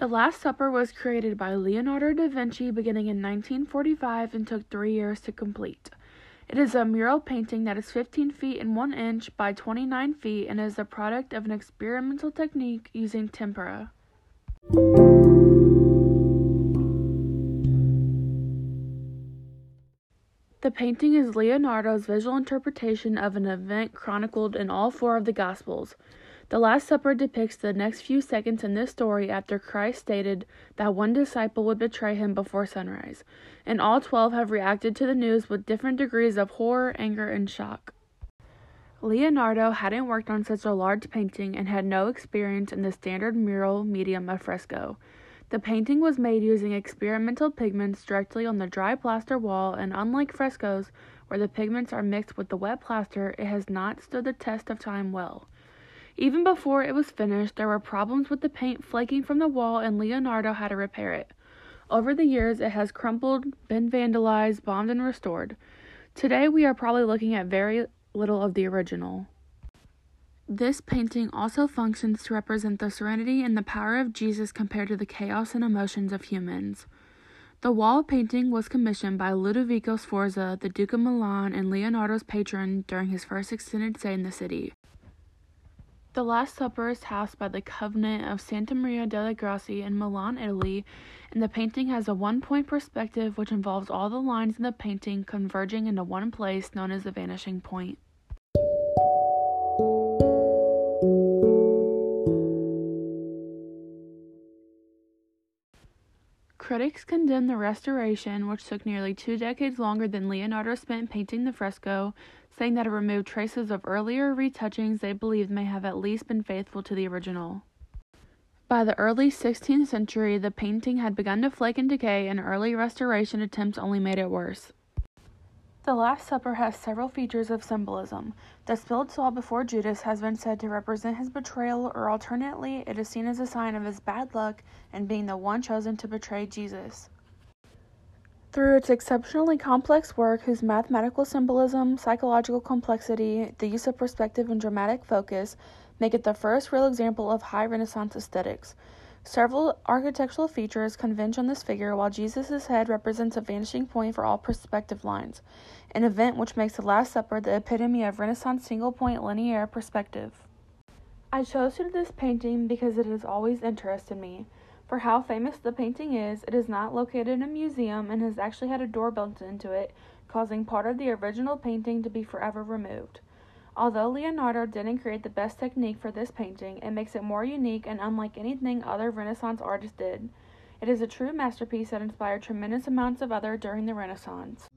Last Supper was created by Leonardo da Vinci beginning in 1945 and took three years to complete. It is a mural painting that is 15 feet and 1 inch by 29 feet and is the product of an experimental technique using tempera. The painting is Leonardo's visual interpretation of an event chronicled in all four of the Gospels. The Last Supper depicts the next few seconds in this story after Christ stated that one disciple would betray him before sunrise, and all twelve have reacted to the news with different degrees of horror, anger, and shock. Leonardo hadn't worked on such a large painting and had no experience in the standard mural medium of fresco. The painting was made using experimental pigments directly on the dry plaster wall, and unlike frescoes, where the pigments are mixed with the wet plaster, it has not stood the test of time well. Even before it was finished, there were problems with the paint flaking from the wall, and Leonardo had to repair it. Over the years, it has crumpled, been vandalized, bombed, and restored. Today, we are probably looking at very little of the original. This painting also functions to represent the serenity and the power of Jesus compared to the chaos and emotions of humans. The wall painting was commissioned by Ludovico Sforza, the Duke of Milan, and Leonardo's patron during his first extended stay in the city. The Last Supper is housed by the Convent of Santa Maria delle Grazie in Milan, Italy, and the painting has a one point perspective which involves all the lines in the painting converging into one place known as the vanishing point. Critics condemn the restoration, which took nearly two decades longer than Leonardo spent painting the fresco, saying that it removed traces of earlier retouchings they believed may have at least been faithful to the original. By the early 16th century, the painting had begun to flake and decay, and early restoration attempts only made it worse. The Last Supper has several features of symbolism. The spilled salt before Judas has been said to represent his betrayal, or alternately, it is seen as a sign of his bad luck and being the one chosen to betray Jesus. Through its exceptionally complex work, whose mathematical symbolism, psychological complexity, the use of perspective, and dramatic focus make it the first real example of high Renaissance aesthetics. Several architectural features converge on this figure, while Jesus' head represents a vanishing point for all perspective lines, an event which makes the Last Supper the epitome of Renaissance single point linear perspective. I chose to do this painting because it has always interested me. For how famous the painting is, it is not located in a museum and has actually had a door built into it, causing part of the original painting to be forever removed. Although Leonardo didn't create the best technique for this painting, it makes it more unique and unlike anything other Renaissance artists did. It is a true masterpiece that inspired tremendous amounts of other during the Renaissance.